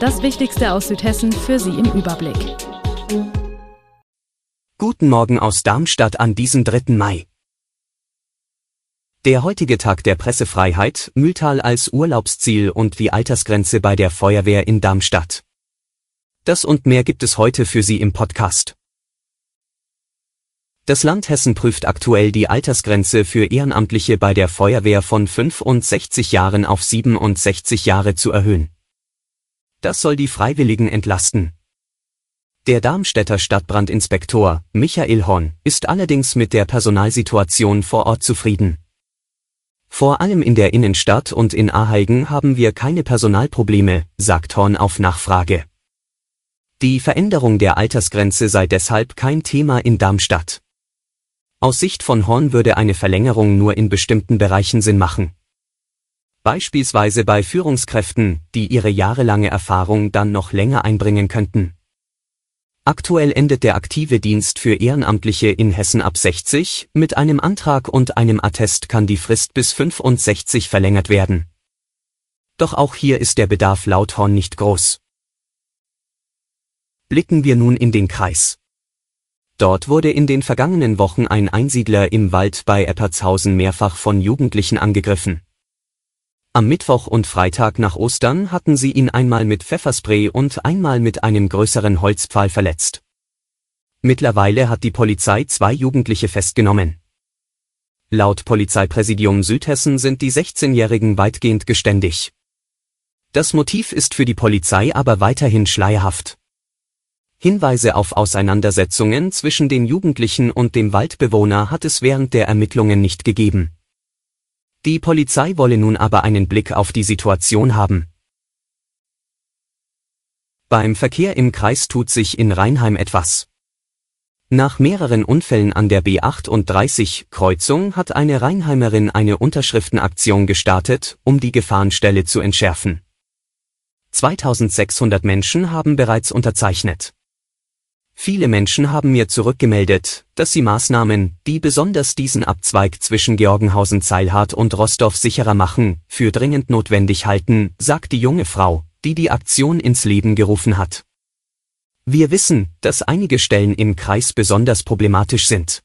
Das Wichtigste aus Südhessen für Sie im Überblick. Guten Morgen aus Darmstadt an diesem 3. Mai. Der heutige Tag der Pressefreiheit, Mühltal als Urlaubsziel und die Altersgrenze bei der Feuerwehr in Darmstadt. Das und mehr gibt es heute für Sie im Podcast. Das Land Hessen prüft aktuell die Altersgrenze für Ehrenamtliche bei der Feuerwehr von 65 Jahren auf 67 Jahre zu erhöhen. Das soll die Freiwilligen entlasten. Der Darmstädter Stadtbrandinspektor, Michael Horn, ist allerdings mit der Personalsituation vor Ort zufrieden. Vor allem in der Innenstadt und in Aheigen haben wir keine Personalprobleme, sagt Horn auf Nachfrage. Die Veränderung der Altersgrenze sei deshalb kein Thema in Darmstadt. Aus Sicht von Horn würde eine Verlängerung nur in bestimmten Bereichen Sinn machen beispielsweise bei Führungskräften, die ihre jahrelange Erfahrung dann noch länger einbringen könnten. Aktuell endet der aktive Dienst für Ehrenamtliche in Hessen ab 60, mit einem Antrag und einem Attest kann die Frist bis 65 verlängert werden. Doch auch hier ist der Bedarf laut Horn nicht groß. Blicken wir nun in den Kreis. Dort wurde in den vergangenen Wochen ein Einsiedler im Wald bei Eppertshausen mehrfach von Jugendlichen angegriffen. Am Mittwoch und Freitag nach Ostern hatten sie ihn einmal mit Pfefferspray und einmal mit einem größeren Holzpfahl verletzt. Mittlerweile hat die Polizei zwei Jugendliche festgenommen. Laut Polizeipräsidium Südhessen sind die 16-Jährigen weitgehend geständig. Das Motiv ist für die Polizei aber weiterhin schleierhaft. Hinweise auf Auseinandersetzungen zwischen den Jugendlichen und dem Waldbewohner hat es während der Ermittlungen nicht gegeben. Die Polizei wolle nun aber einen Blick auf die Situation haben. Beim Verkehr im Kreis tut sich in Rheinheim etwas. Nach mehreren Unfällen an der B38 Kreuzung hat eine Rheinheimerin eine Unterschriftenaktion gestartet, um die Gefahrenstelle zu entschärfen. 2600 Menschen haben bereits unterzeichnet. Viele Menschen haben mir zurückgemeldet, dass sie Maßnahmen, die besonders diesen Abzweig zwischen Georgenhausen-Zeilhardt und Rostov sicherer machen, für dringend notwendig halten, sagt die junge Frau, die die Aktion ins Leben gerufen hat. Wir wissen, dass einige Stellen im Kreis besonders problematisch sind.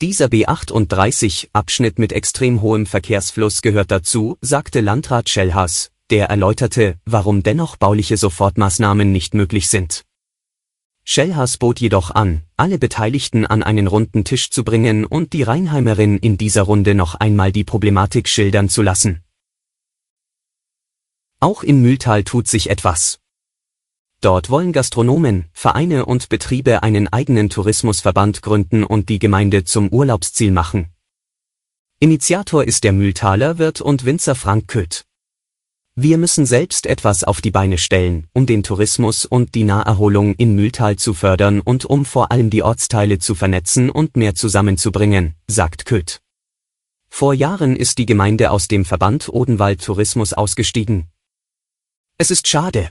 Dieser B38-Abschnitt mit extrem hohem Verkehrsfluss gehört dazu, sagte Landrat Schellhaas, der erläuterte, warum dennoch bauliche Sofortmaßnahmen nicht möglich sind. Schellhaas bot jedoch an, alle Beteiligten an einen runden Tisch zu bringen und die Rheinheimerin in dieser Runde noch einmal die Problematik schildern zu lassen. Auch in Mühltal tut sich etwas. Dort wollen Gastronomen, Vereine und Betriebe einen eigenen Tourismusverband gründen und die Gemeinde zum Urlaubsziel machen. Initiator ist der Mühltaler Wirt und Winzer Frank Köth. Wir müssen selbst etwas auf die Beine stellen, um den Tourismus und die Naherholung in Mühltal zu fördern und um vor allem die Ortsteile zu vernetzen und mehr zusammenzubringen, sagt Köth. Vor Jahren ist die Gemeinde aus dem Verband Odenwald Tourismus ausgestiegen. Es ist schade.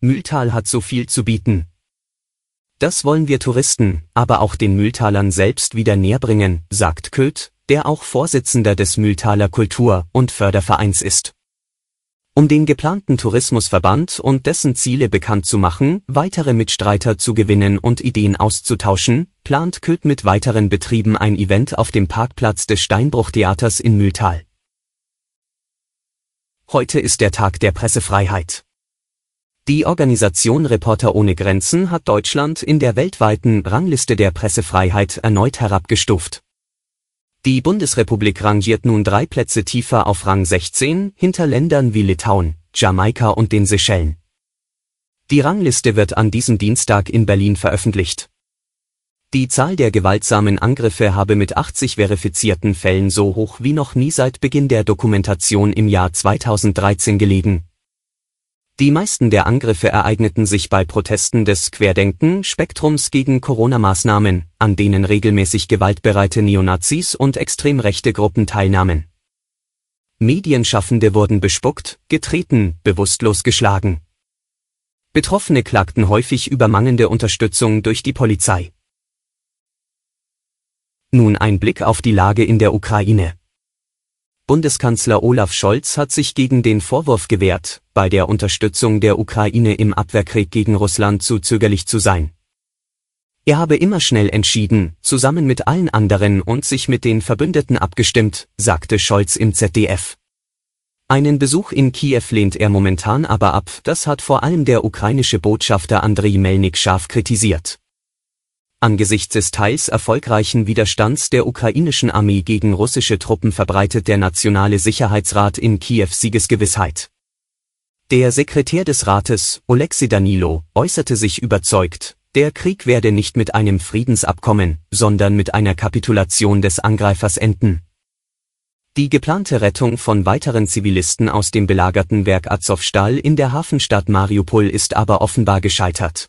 Mühltal hat so viel zu bieten. Das wollen wir Touristen, aber auch den Mühltalern selbst wieder näherbringen, sagt Köth, der auch Vorsitzender des Mühltaler Kultur- und Fördervereins ist. Um den geplanten Tourismusverband und dessen Ziele bekannt zu machen, weitere Mitstreiter zu gewinnen und Ideen auszutauschen, plant Köth mit weiteren Betrieben ein Event auf dem Parkplatz des Steinbruchtheaters in Mühltal. Heute ist der Tag der Pressefreiheit. Die Organisation Reporter ohne Grenzen hat Deutschland in der weltweiten Rangliste der Pressefreiheit erneut herabgestuft. Die Bundesrepublik rangiert nun drei Plätze tiefer auf Rang 16, hinter Ländern wie Litauen, Jamaika und den Seychellen. Die Rangliste wird an diesem Dienstag in Berlin veröffentlicht. Die Zahl der gewaltsamen Angriffe habe mit 80 verifizierten Fällen so hoch wie noch nie seit Beginn der Dokumentation im Jahr 2013 gelegen. Die meisten der Angriffe ereigneten sich bei Protesten des Querdenken-Spektrums gegen Corona-Maßnahmen, an denen regelmäßig gewaltbereite Neonazis und extrem rechte Gruppen teilnahmen. Medienschaffende wurden bespuckt, getreten, bewusstlos geschlagen. Betroffene klagten häufig über mangelnde Unterstützung durch die Polizei. Nun ein Blick auf die Lage in der Ukraine. Bundeskanzler Olaf Scholz hat sich gegen den Vorwurf gewehrt, bei der Unterstützung der Ukraine im Abwehrkrieg gegen Russland zu zögerlich zu sein. Er habe immer schnell entschieden, zusammen mit allen anderen und sich mit den Verbündeten abgestimmt, sagte Scholz im ZDF. Einen Besuch in Kiew lehnt er momentan aber ab, das hat vor allem der ukrainische Botschafter Andriy Melnik scharf kritisiert. Angesichts des teils erfolgreichen Widerstands der ukrainischen Armee gegen russische Truppen verbreitet der Nationale Sicherheitsrat in Kiew Siegesgewissheit. Der Sekretär des Rates, Oleksiy Danilo, äußerte sich überzeugt, der Krieg werde nicht mit einem Friedensabkommen, sondern mit einer Kapitulation des Angreifers enden. Die geplante Rettung von weiteren Zivilisten aus dem belagerten Werk Azovstal in der Hafenstadt Mariupol ist aber offenbar gescheitert.